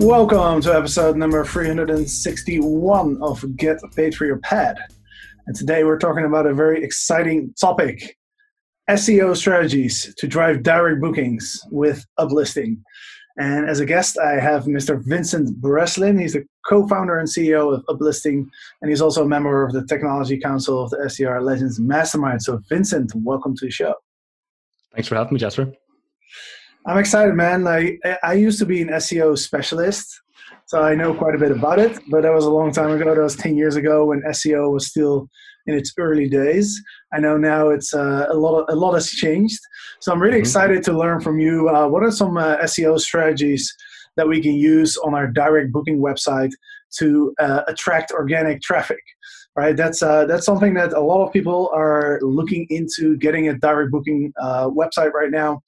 Welcome to episode number 361 of Get Paid for Your Pad. And today we're talking about a very exciting topic SEO strategies to drive direct bookings with uplisting. And as a guest, I have Mr. Vincent Breslin. He's the co founder and CEO of Uplisting, and he's also a member of the Technology Council of the STR Legends Mastermind. So, Vincent, welcome to the show. Thanks for having me, Jasper. I'm excited, man. I I used to be an SEO specialist, so I know quite a bit about it. But that was a long time ago. That was ten years ago when SEO was still in its early days. I know now it's uh, a lot. Of, a lot has changed. So I'm really mm-hmm. excited to learn from you. Uh, what are some uh, SEO strategies that we can use on our direct booking website to uh, attract organic traffic? Right. That's uh, that's something that a lot of people are looking into getting a direct booking uh, website right now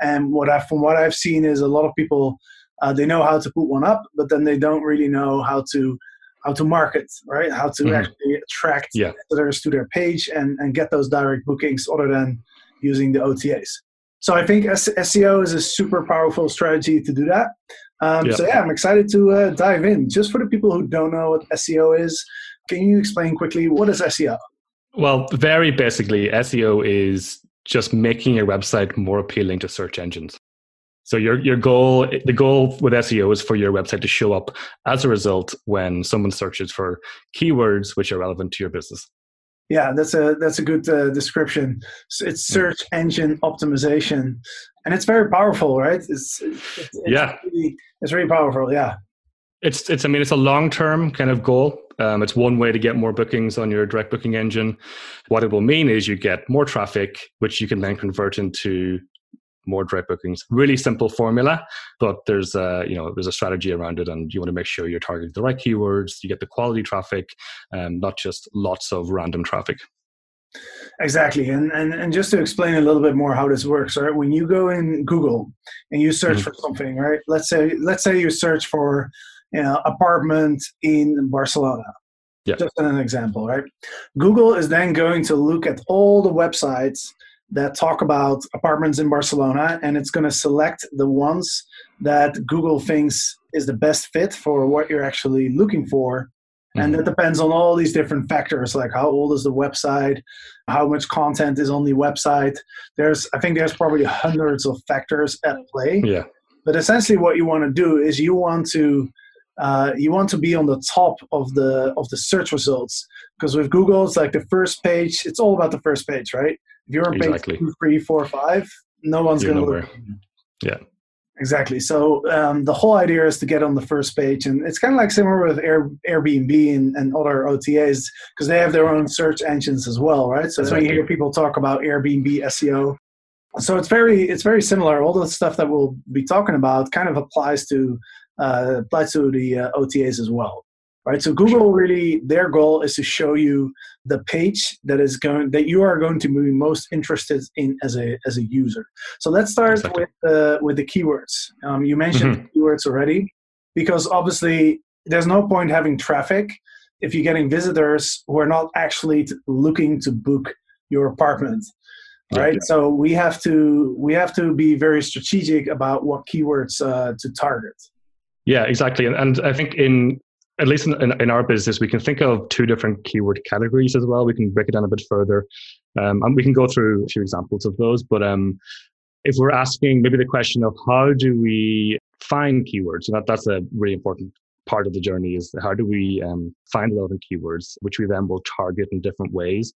and what I, from what I've seen, is a lot of people uh, they know how to put one up, but then they don't really know how to how to market, right? How to mm-hmm. actually attract yeah. visitors to their page and and get those direct bookings, other than using the OTAs. So I think SEO is a super powerful strategy to do that. Um, So yeah, I'm excited to uh, dive in. Just for the people who don't know what SEO is, can you explain quickly what is SEO? Well, very basically, SEO is just making your website more appealing to search engines. So your your goal the goal with SEO is for your website to show up as a result when someone searches for keywords which are relevant to your business. Yeah, that's a that's a good uh, description. It's search engine optimization, and it's very powerful, right? It's, it's, it's yeah, really, it's very powerful. Yeah, it's it's I mean it's a long term kind of goal. Um, it's one way to get more bookings on your direct booking engine. What it will mean is you get more traffic, which you can then convert into more direct bookings. Really simple formula, but there's a you know there's a strategy around it, and you want to make sure you're targeting the right keywords. You get the quality traffic, um, not just lots of random traffic. Exactly, and, and and just to explain a little bit more how this works, right? When you go in Google and you search mm-hmm. for something, right? Let's say let's say you search for you know, apartment in Barcelona. Yeah. Just an example, right? Google is then going to look at all the websites that talk about apartments in Barcelona and it's going to select the ones that Google thinks is the best fit for what you're actually looking for. Mm-hmm. And that depends on all these different factors like how old is the website, how much content is on the website. There's I think there's probably hundreds of factors at play. Yeah. But essentially what you want to do is you want to uh, you want to be on the top of the of the search results because with Google it's like the first page. It's all about the first page, right? If you're on exactly. page two, three, four, five, no one's going to look. Yeah. Exactly. So um, the whole idea is to get on the first page, and it's kind of like similar with Air, Airbnb and, and other OTAs because they have their own search engines as well, right? So exactly. when you hear people talk about Airbnb SEO, so it's very it's very similar. All the stuff that we'll be talking about kind of applies to uh, applies to the uh, OTAs as well. Right, so Google really their goal is to show you the page that is going that you are going to be most interested in as a as a user. So let's start exactly. with uh, with the keywords. Um, you mentioned mm-hmm. keywords already, because obviously there's no point having traffic if you're getting visitors who are not actually looking to book your apartment right yeah. so we have to we have to be very strategic about what keywords uh, to target yeah, exactly. And, and I think in at least in, in, our business, we can think of two different keyword categories as well. We can break it down a bit further, um, and we can go through a few examples of those. But um, if we're asking maybe the question of how do we find keywords, and that, that's a really important part of the journey is how do we um, find relevant keywords, which we then will target in different ways.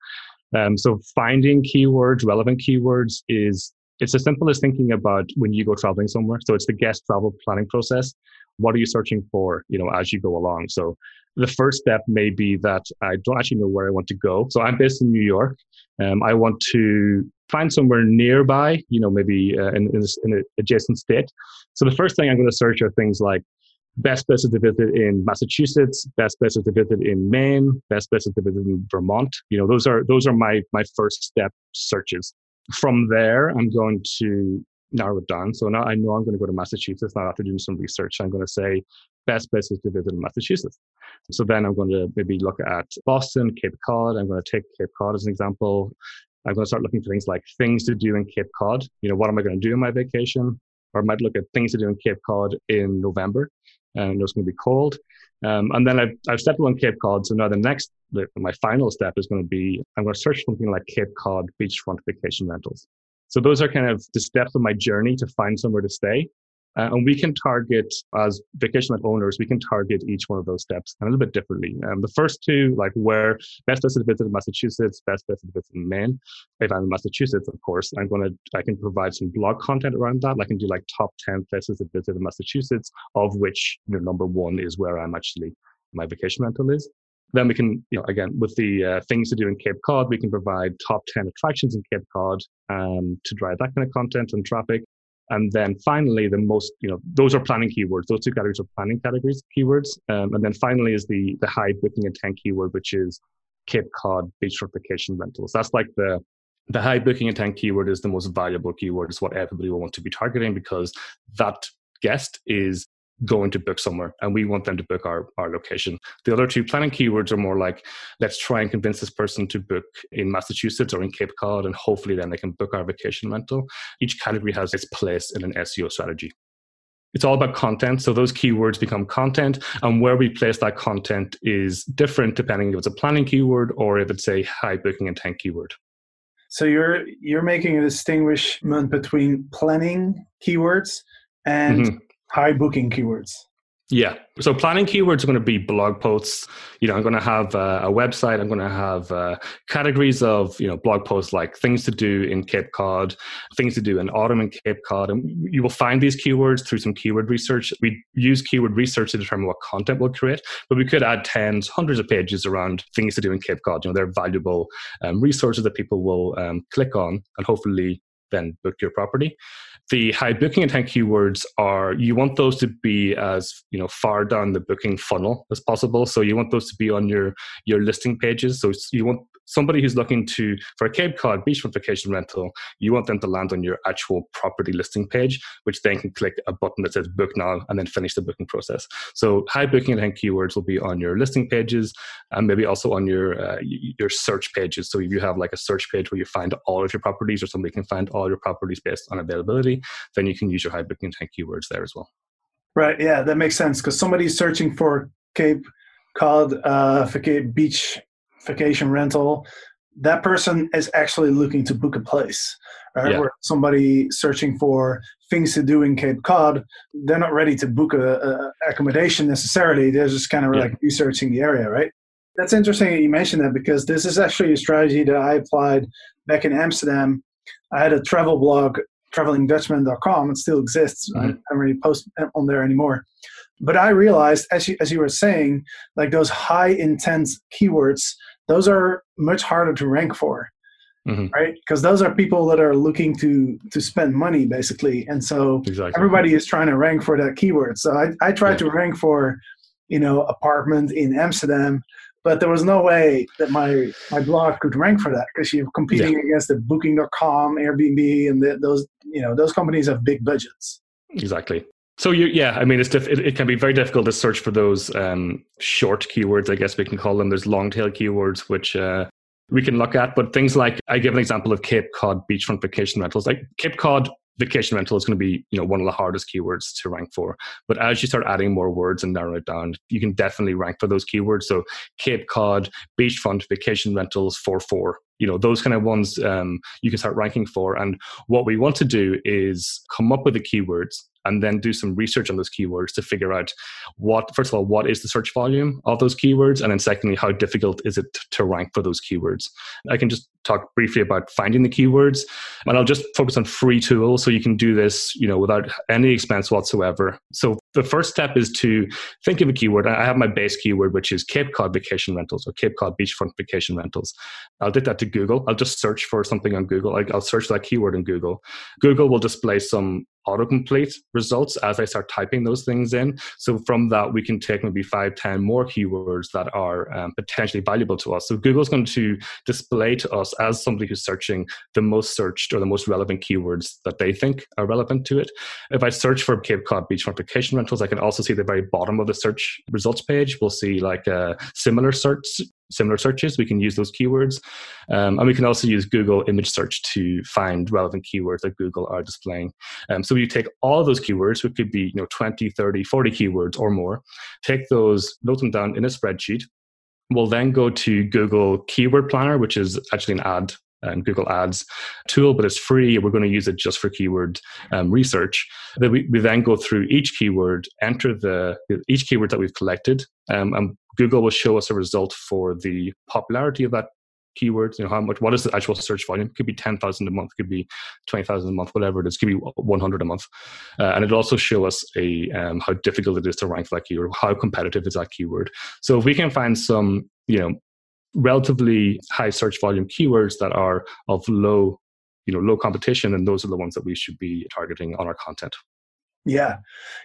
Um, so finding keywords, relevant keywords is it's as simple as thinking about when you go traveling somewhere. So it's the guest travel planning process. What are you searching for, you know, as you go along? So the first step may be that I don't actually know where I want to go. So I'm based in New York. Um, I want to find somewhere nearby, you know, maybe uh, in, in, in an adjacent state. So the first thing I'm going to search are things like best places to visit in Massachusetts, best places to visit in Maine, best places to visit in Vermont. You know, those are those are my my first step searches. From there, I'm going to narrow it down. So now I know I'm going to go to Massachusetts. Now after doing some research, I'm going to say best places to visit in Massachusetts. So then I'm going to maybe look at Boston, Cape Cod. I'm going to take Cape Cod as an example. I'm going to start looking for things like things to do in Cape Cod. You know, what am I going to do in my vacation? Or I might look at things to do in Cape Cod in November. And it's going to be cold. Um, and then I've, I've settled on Cape Cod. So now the next, the, my final step is going to be I'm going to search something like Cape Cod beachfront vacation rentals. So those are kind of the steps of my journey to find somewhere to stay. Uh, and we can target, as vacation owners, we can target each one of those steps a little bit differently. Um, the first two, like where best place to visit in Massachusetts, best place to visit in Maine. If I'm in Massachusetts, of course, I'm to, I can provide some blog content around that. I can do like top 10 places to visit in Massachusetts, of which you know, number one is where I'm actually, my vacation rental is. Then we can, you know, again, with the uh, things to do in Cape Cod, we can provide top 10 attractions in Cape Cod um, to drive that kind of content and traffic. And then finally, the most, you know, those are planning keywords. Those two categories are planning categories, keywords. Um, and then finally is the the high booking intent keyword, which is Cape Cod beachfront vacation rentals. That's like the the high booking intent keyword is the most valuable keyword. It's what everybody will want to be targeting because that guest is going to book somewhere and we want them to book our, our location. The other two planning keywords are more like, let's try and convince this person to book in Massachusetts or in Cape Cod and hopefully then they can book our vacation rental. Each category has its place in an SEO strategy. It's all about content. So those keywords become content and where we place that content is different depending if it's a planning keyword or if it's a high booking intent keyword. So you're you're making a distinguishment between planning keywords and mm-hmm high booking keywords. Yeah. So planning keywords are going to be blog posts. You know, I'm going to have uh, a website. I'm going to have uh, categories of, you know, blog posts like things to do in Cape Cod, things to do in autumn in Cape Cod. And you will find these keywords through some keyword research. We use keyword research to determine what content we'll create, but we could add tens, hundreds of pages around things to do in Cape Cod. You know, they're valuable um, resources that people will um, click on and hopefully then book your property. The high booking intent keywords are you want those to be as you know far down the booking funnel as possible. So you want those to be on your your listing pages. So you want somebody who's looking to for a Cape Cod beachfront vacation rental, you want them to land on your actual property listing page, which then can click a button that says book now and then finish the booking process. So high booking intent keywords will be on your listing pages and maybe also on your uh, your search pages. So if you have like a search page where you find all of your properties or somebody can find all your properties based on availability, then you can use your high booking intent keywords there as well. Right. Yeah, that makes sense because somebody's searching for Cape Cod uh, beach vacation rental, that person is actually looking to book a place. Right? Yeah. Where somebody searching for things to do in Cape Cod, they're not ready to book a, a accommodation necessarily. They're just kind of yeah. like researching the area, right? That's interesting that you mentioned that because this is actually a strategy that I applied back in Amsterdam. I had a travel blog, travelingdutchman.com. It still exists. Mm-hmm. I don't really post on there anymore. But I realized, as you, as you were saying, like those high intense keywords those are much harder to rank for mm-hmm. right because those are people that are looking to to spend money basically and so exactly. everybody is trying to rank for that keyword so i, I tried yeah. to rank for you know apartment in amsterdam but there was no way that my my blog could rank for that because you're competing yeah. against the booking.com airbnb and the, those you know those companies have big budgets exactly so you, yeah, I mean, it's diff- it, it, can be very difficult to search for those um, short keywords. I guess we can call them. There's long tail keywords which uh, we can look at, but things like I give an example of Cape Cod beachfront vacation rentals. Like Cape Cod vacation rental is going to be you know one of the hardest keywords to rank for. But as you start adding more words and narrow it down, you can definitely rank for those keywords. So Cape Cod beachfront vacation rentals for four you know those kind of ones um, you can start ranking for and what we want to do is come up with the keywords and then do some research on those keywords to figure out what, first of all, what is the search volume of those keywords? And then secondly, how difficult is it to rank for those keywords? I can just talk briefly about finding the keywords and I'll just focus on free tools so you can do this, you know, without any expense whatsoever. So the first step is to think of a keyword. I have my base keyword, which is Cape Cod vacation rentals or Cape Cod beachfront vacation rentals. I'll take that to Google. I'll just search for something on Google. I'll search that keyword in Google. Google will display some autocomplete results as I start typing those things in. So from that, we can take maybe five, ten more keywords that are um, potentially valuable to us. So Google's going to display to us as somebody who's searching the most searched or the most relevant keywords that they think are relevant to it. If I search for Cape Cod beachfront vacation rentals, I can also see the very bottom of the search results page. We'll see like a similar search similar searches. We can use those keywords. Um, and we can also use Google image search to find relevant keywords that Google are displaying. Um, so you take all those keywords, which could be you know 20, 30, 40 keywords or more, take those, note them down in a spreadsheet. We'll then go to Google Keyword Planner, which is actually an ad and Google Ads tool, but it's free. We're going to use it just for keyword um, research. Then we, we, then go through each keyword, enter the each keyword that we've collected, um, and Google will show us a result for the popularity of that keyword. You know how much, what is the actual search volume? It could be ten thousand a month, could be twenty thousand a month, whatever it is. It could be one hundred a month, uh, and it'll also show us a um, how difficult it is to rank for that keyword, how competitive is that keyword. So if we can find some, you know, relatively high search volume keywords that are of low you know low competition and those are the ones that we should be targeting on our content yeah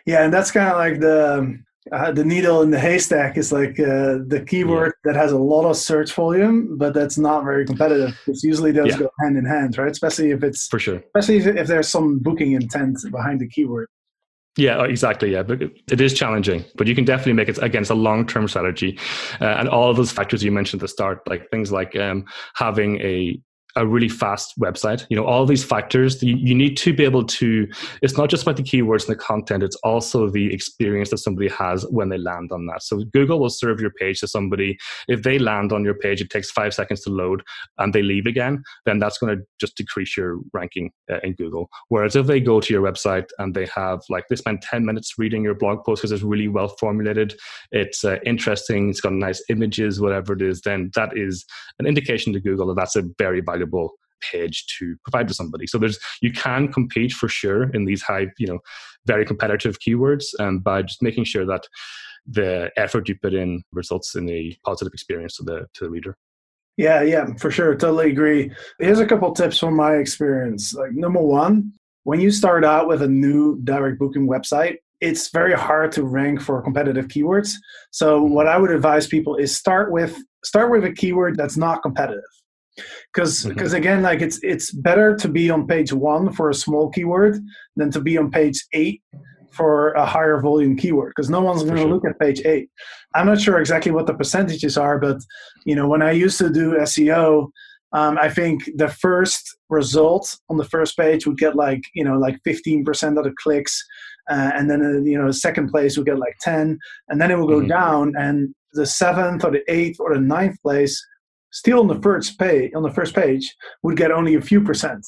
yeah and that's kind of like the uh, the needle in the haystack is like uh, the keyword yeah. that has a lot of search volume, but that's not very competitive. Because usually those yeah. go hand in hand, right? Especially if it's for sure. Especially if, if there's some booking intent behind the keyword. Yeah, uh, exactly. Yeah, but it is challenging, but you can definitely make it against a long-term strategy, uh, and all of those factors you mentioned at the start, like things like um, having a a really fast website. You know, all these factors, you, you, need to be able to, it's not just about the keywords and the content, it's also the experience that somebody has when they land on that. So Google will serve your page to somebody. If they land on your page, it takes five seconds to load and they leave again, then that's going to just decrease your ranking uh, in Google. Whereas if they go to your website and they have, like, they spend 10 minutes reading your blog post because it's really well formulated, it's uh, interesting, it's got nice images, whatever it is, then that is an indication to Google that that's a very valuable page to provide to somebody. So there's you can compete for sure in these high, you know, very competitive keywords, and um, by just making sure that the effort you put in results in a positive experience to the to the reader. Yeah, yeah, for sure. Totally agree. Here's a couple tips from my experience. Like number one, when you start out with a new direct booking website, it's very hard to rank for competitive keywords. So what I would advise people is start with start with a keyword that's not competitive because because mm-hmm. again like it's it's better to be on page one for a small keyword than to be on page eight for a higher volume keyword because no one's going to sure. look at page eight i'm not sure exactly what the percentages are but you know when i used to do seo um, i think the first result on the first page would get like you know like 15% of the clicks uh, and then uh, you know second place would get like 10 and then it will go mm-hmm. down and the seventh or the eighth or the ninth place still on the first page on the first page would get only a few percent.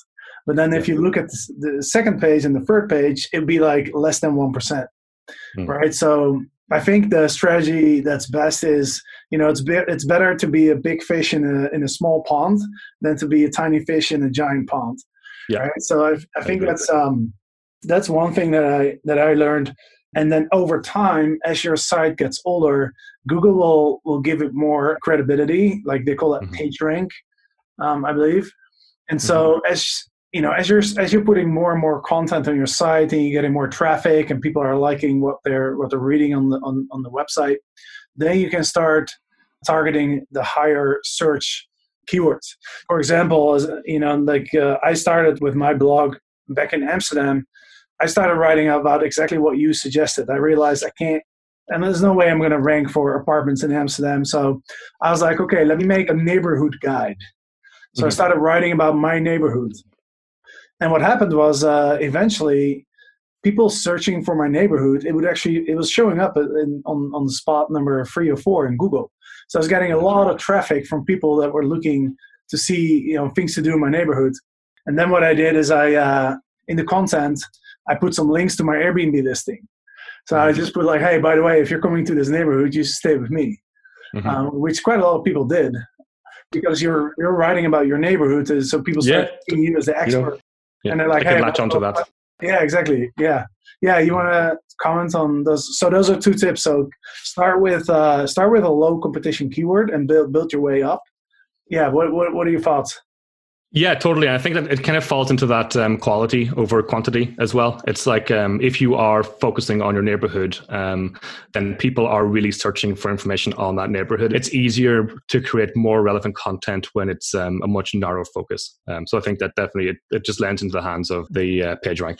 But then if you look at the second page and the third page it'd be like less than 1% mm. right? So i think the strategy that's best is you know it's be- it's better to be a big fish in a in a small pond than to be a tiny fish in a giant pond yeah. right? so i, I think that's um that's one thing that i that i learned and then over time, as your site gets older, Google will, will give it more credibility, like they call it mm-hmm. page rank, um, I believe. And so mm-hmm. as you know, as you're as you're putting more and more content on your site and you're getting more traffic and people are liking what they're what they're reading on the on, on the website, then you can start targeting the higher search keywords. For example, as you know, like uh, I started with my blog back in Amsterdam I started writing about exactly what you suggested. I realized I can't, and there's no way I'm going to rank for apartments in Amsterdam. So I was like, okay, let me make a neighborhood guide. So mm-hmm. I started writing about my neighborhood. And what happened was uh, eventually people searching for my neighborhood, it would actually, it was showing up in, on, on the spot number three or four in Google. So I was getting a lot of traffic from people that were looking to see, you know, things to do in my neighborhood. And then what I did is I, uh, in the content, I put some links to my Airbnb listing. So I just put like, hey, by the way, if you're coming to this neighborhood, you should stay with me, Mhm. um, which quite a lot of people did because you're you're writing about your neighborhood, so people start Yeah. seeing you as the You know, expert. Yeah, And they're like, I can hey, latch onto that. Yeah, exactly. Yeah, yeah. You want to comment on those? So those are two tips. So start with uh, start with a low competition keyword and build build your way up. Yeah. What what what are your thoughts? Yeah, totally. I think that it kind of falls into that um, quality over quantity as well. It's like um, if you are focusing on your neighborhood, um, then people are really searching for information on that neighborhood. It's easier to create more relevant content when it's um, a much narrow focus. Um, so I think that definitely it, it just lends into the hands of the uh, page rank.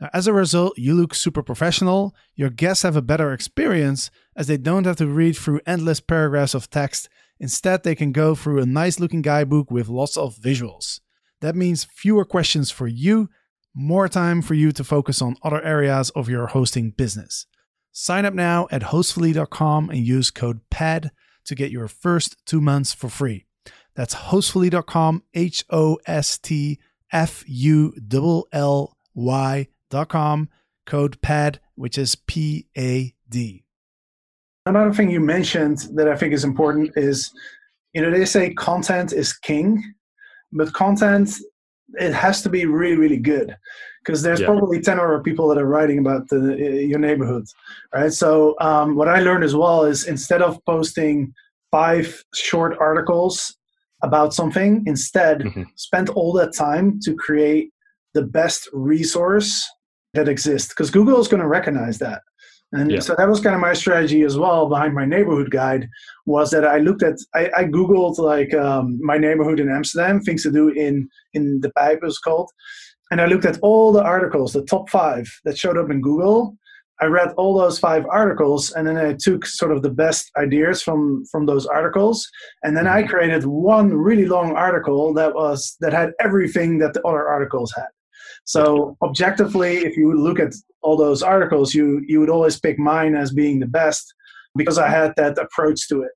Now, as a result, you look super professional, your guests have a better experience as they don't have to read through endless paragraphs of text. Instead, they can go through a nice looking guidebook with lots of visuals. That means fewer questions for you, more time for you to focus on other areas of your hosting business. Sign up now at hostfully.com and use code PAD to get your first two months for free. That's hostfully.com, H O S T F U L L Y.com, code PAD, which is P A D. Another thing you mentioned that I think is important is, you know, they say content is king, but content it has to be really really good because there's Yeah. probably 10 other people that are writing about the, your neighborhood right so um, what i learned as well is instead of posting five short articles about something instead Mhm. spend all that time to create the best resource that exists because google is going to recognize that and Yeah. so that was kind of my strategy as well behind my neighborhood guide was that I looked at I, I googled like um, my neighborhood in Amsterdam, things to do in in De Pijp is called, and I looked at all the articles, the top five that showed up in Google. I read all those five articles, and then I took sort of the best ideas from from those articles, and then I created one really long article that was that had everything that the other articles had. So objectively, if you look at all those articles, you you would always pick mine as being the best because I had that approach to it.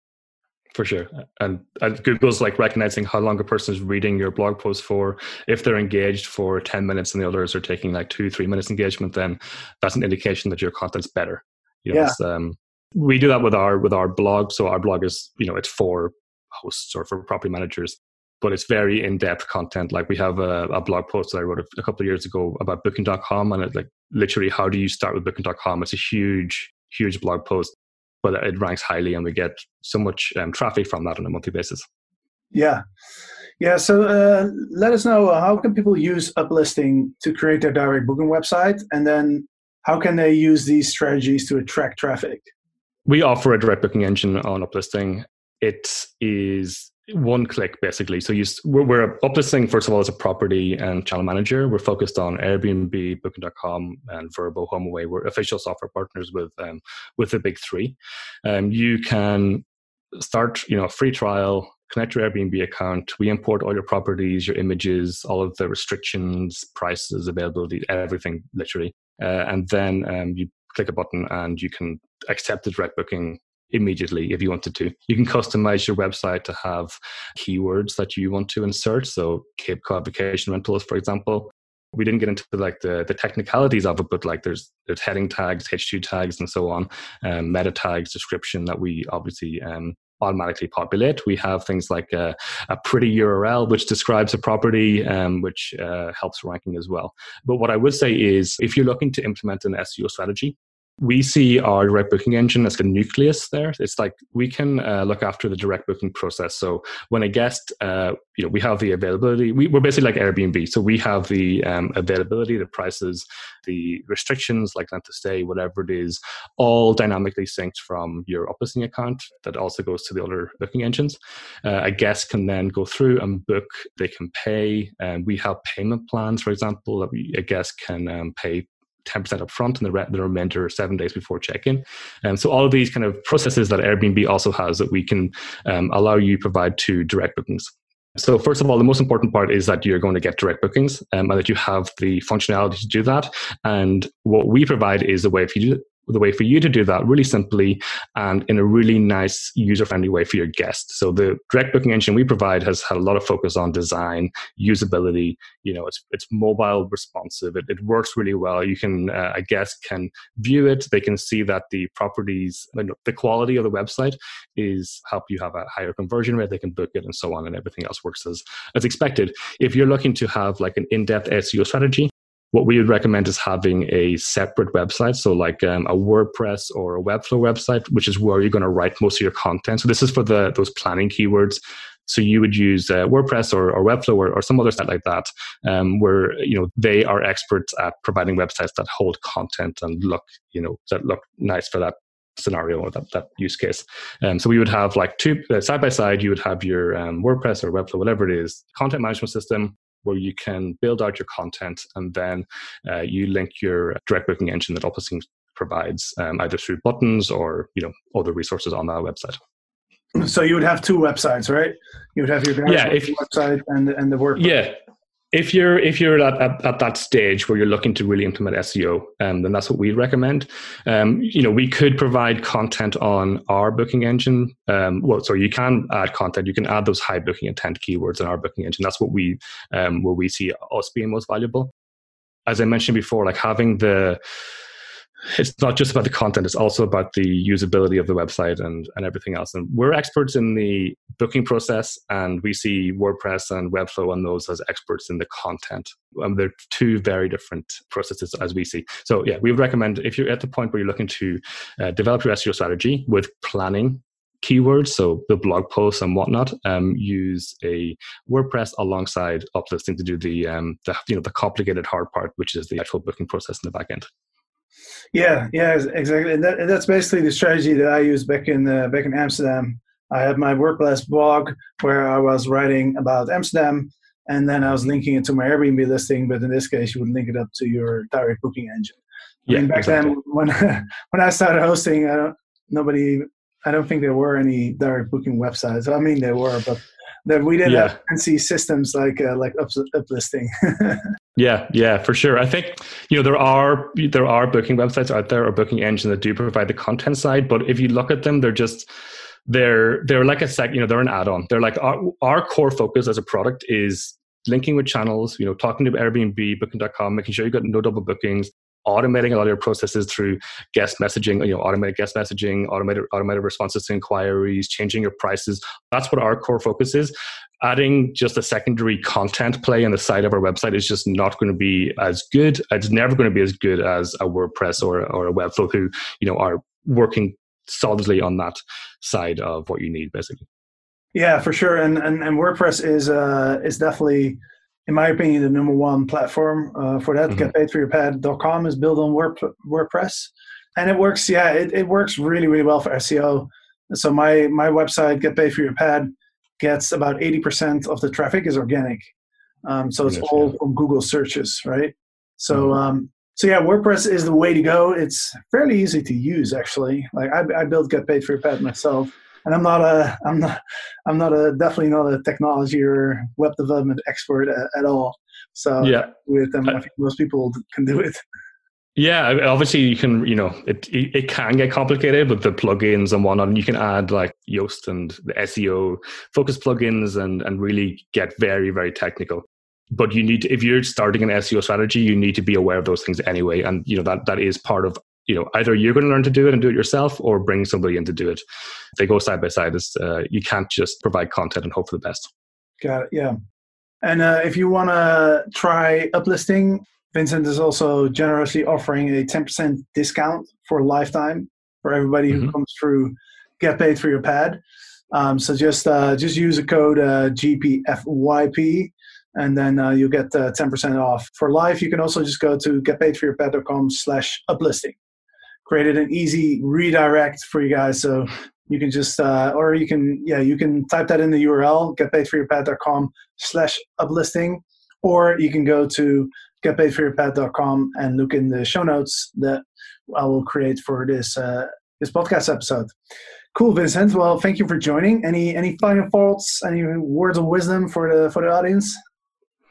For sure. And, and Google's like recognizing how long a person is reading your blog post for. If they're engaged for 10 minutes and the others are taking like two, three minutes engagement, then that's an indication that your content's better. You know, Yeah. um, we do that with our with our blog. So our blog is, you know, it's for hosts or for property managers, but it's very in-depth content. Like we have a, a blog post that I wrote a, a couple of years ago about booking.com and it like literally how do you start with booking.com? It's a huge, huge blog post but it ranks highly and we get so much um, traffic from that on a monthly basis. Yeah, yeah. So uh, let us know uh, how can people use uplisting to create their direct booking website, and then how can they use these strategies to attract traffic? We offer a direct booking engine on uplisting. It is one click basically. So you, we're, we're uplisting first of all as a property and channel manager. We're focused on Airbnb, Booking.com, and Vrbo HomeAway. We're official software partners with um, with the big three. Um, you can start, you know, a free trial. Connect your Airbnb account. We import all your properties, your images, all of the restrictions, prices, availability, everything literally. Uh, and then um, you click a button and you can accept the direct booking immediately if you wanted to. You can customize your website to have keywords that you want to insert. So Cape Cod vacation rentals, for example. We didn't get into like the, the technicalities of it, but like there's there's heading tags, H2 tags, and so on, um, meta tags, description that we obviously um, automatically populate. We have things like a, a pretty URL which describes a property, um, which uh, helps ranking as well. But what I would say is, if you're looking to implement an SEO strategy, we see our direct booking engine as the nucleus there. It's like we can uh, look after the direct booking process. So when a guest, uh, you know, we have the availability. We, we're basically like Airbnb. So we have the um, availability, the prices, the restrictions, like length of stay, whatever it is, all dynamically synced from your uplisting account. That also goes to the other booking engines. Uh, a guest can then go through and book. They can pay. And we have payment plans, for example, that we, a guest can um, pay 10% up front and the, the remainder seven days before check-in. And so all of these kind of processes that Airbnb also has that we can um, allow you provide to direct bookings. So first of all, the most important part is that you're going to get direct bookings um, and that you have the functionality to do that. And what we provide is a way for you the way for you to do that really simply and in a really nice user friendly way for your guests. So the direct booking engine we provide has had a lot of focus on design, usability. You know, it's it's mobile responsive. It, it works really well. You can uh, a guest can view it. They can see that the properties, the quality of the website is help you have a higher conversion rate. They can book it and so on, and everything else works as as expected. If you're looking to have like an in depth SEO strategy, what we would recommend is having a separate website. So like um, a wordpress or a webflow website which is where you're going to write most of your content. So this is for the those planning keywords. So you would use uh, wordpress or, or webflow or, or, some other site like that um, where you know they are experts at providing websites that hold content and look you know that look nice for that scenario or that, that use case. Um, so we would have like two uh, side by side, you would have your um, WordPress or Webflow, whatever it is, content management system where you can build out your content and then uh, you link your direct booking engine that Uplisting provides um, either through buttons or you know other resources on that website. So you would have two websites, right? You would have your yeah, if, website and and the WordPress. Yeah, if you're if you're at, at, at, that stage where you're looking to really implement SEO, um, then that's what we recommend. Um, you know, we could provide content on our booking engine. Um, well, so you can add content. You can add those high booking intent keywords in our booking engine. That's what we um, where we see us being most valuable. As I mentioned before, like having the it's not just about the content it's also about the usability of the website and, and everything else. And we're experts in the booking process and we see wordpress and webflow and those as experts in the content. And they're two very different processes as we see. So yeah we would recommend if you're at the point where you're looking to uh, develop your seo strategy with planning keywords, so the blog posts and whatnot, um, use a WordPress alongside uplisting to do the, um, the you know the complicated hard part, which is the actual booking process in the back end. Yeah, yeah, exactly. And, that, and that's basically the strategy that I used back in uh, back in Amsterdam. I had my WordPress blog where I was writing about Amsterdam, and then I was linking it to my Airbnb listing. But in this case, you would link it up to your direct booking engine. I yeah, mean, back exactly. then when when I started hosting, I don't nobody. I don't think there were any direct booking websites. I mean, there were, but that we didn't yeah. have fancy systems like uh, like up, uplisting. yeah, yeah, for sure. I think you know there are there are booking websites out there or booking engines that do provide the content side, but if you look at them, they're just they're they're like a sec. You know, they're an add-on. They're like our, our core focus as a product is linking with channels. You know, talking to Airbnb, Booking.com, making sure you got no double bookings, automating a lot of your processes through guest messaging, you know, automated guest messaging, automated automated responses to inquiries, changing your prices. That's what our core focus is. Adding just a secondary content play on the side of our website is just not going to be as good. It's never going to be as good as a WordPress or or a Webflow who you know are working solidly on that side of what you need, basically. Yeah, for sure. And and, and WordPress is uh, is definitely in my opinion, the number one platform uh, for that. Mm-hmm. GetPaidForYourPad.com is built on Word, WordPress, and it works. Yeah, it, it works really really well for SEO. So my my website Get Paid for Your Pad gets about eighty percent of the traffic is organic. Um, so it's yes, all yeah. from Google searches, right? So mm-hmm. um, so yeah, WordPress is the way to go. It's fairly easy to use actually. Like I, I built Get Paid for Your Pad myself and I'm not a I'm not I'm not a definitely not a technology or web development expert at, at all. So yeah, with them, I think most people can do it. Yeah, obviously you can, you know, it it can get complicated with the plugins and whatnot. And you can add like Yoast and the SEO focus plugins and and really get very very technical. But you need to, if you're starting an SEO strategy, you need to be aware of those things anyway. And you know that that is part of you know either you're going to learn to do it and do it yourself or bring somebody in to do it. They go side by side. It's, uh, you can't just provide content and hope for the best. Got it yeah. And uh, if you want to try uplisting vincent is also generously offering a 10% discount for lifetime for everybody mm-hmm. who comes through get paid for your pad. Um, so just uh, just use a code uh, gpfyp and then uh, you get uh, 10% off. For life you can also just go to getpaidforyourpad.com slash uplisting created an easy redirect for you guys. So you can just, uh, or you can, yeah, you can type that in the URL, getpaidforyourpad.com slash uplisting, or you can go to getpaidforyourpad.com and look in the show notes that I will create for this uh, this podcast episode. Cool, Vincent. Well, thank you for joining. Any any final thoughts? Any words of wisdom for the for the audience?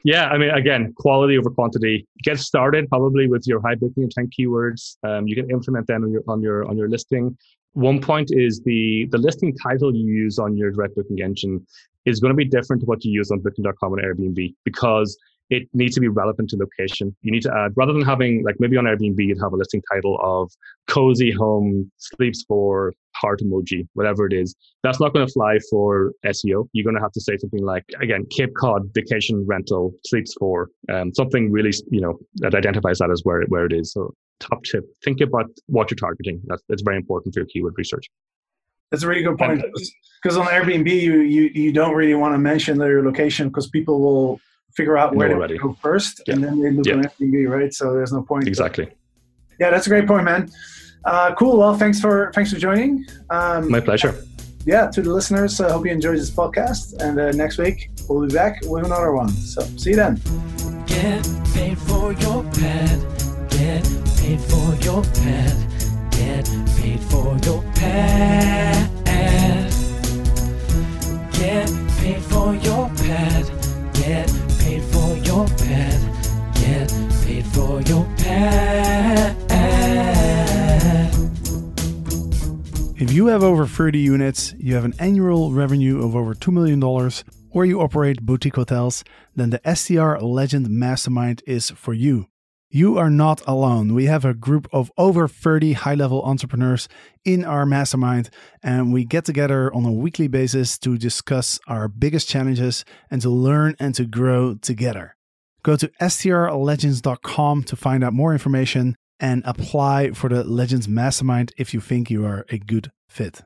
Yeah, I mean, again, quality over quantity. Get started probably with your high booking intent keywords. Um, you can implement them on your on your on your listing. One point is the the listing title you use on your direct booking engine is going to be different to what you use on Booking.com and Airbnb because it needs to be relevant to location. You need to add, rather than having, like maybe on Airbnb, you'd have a listing title of cozy home, sleeps for, heart emoji, whatever it is. That's not going to fly for SEO. You're going to have to say something like, again, Cape Cod vacation rental, sleeps for, um, something really, you know, that identifies that as where, where it is. So top tip, think about what you're targeting. That's, that's very important for your keyword research. That's a really good point because on Airbnb you, you you don't really want to mention their location because people will figure out where to go first, yeah. and then they look yeah. on Airbnb, right? So there's no point. Exactly. Yeah, that's a great point, man. Uh, cool. Well, thanks for thanks for joining. Um, My pleasure. Yeah, to the listeners, I uh, hope you enjoyed this podcast. And uh, next week we'll be back with another one. So see you then. Get paid for your pad. Get paid for your pad. 30 units, you have an annual revenue of over $2 million, or you operate boutique hotels, then the STR Legend Mastermind is for you. You are not alone. We have a group of over 30 high level entrepreneurs in our mastermind, and we get together on a weekly basis to discuss our biggest challenges and to learn and to grow together. Go to strlegends.com to find out more information and apply for the Legends Mastermind if you think you are a good fit.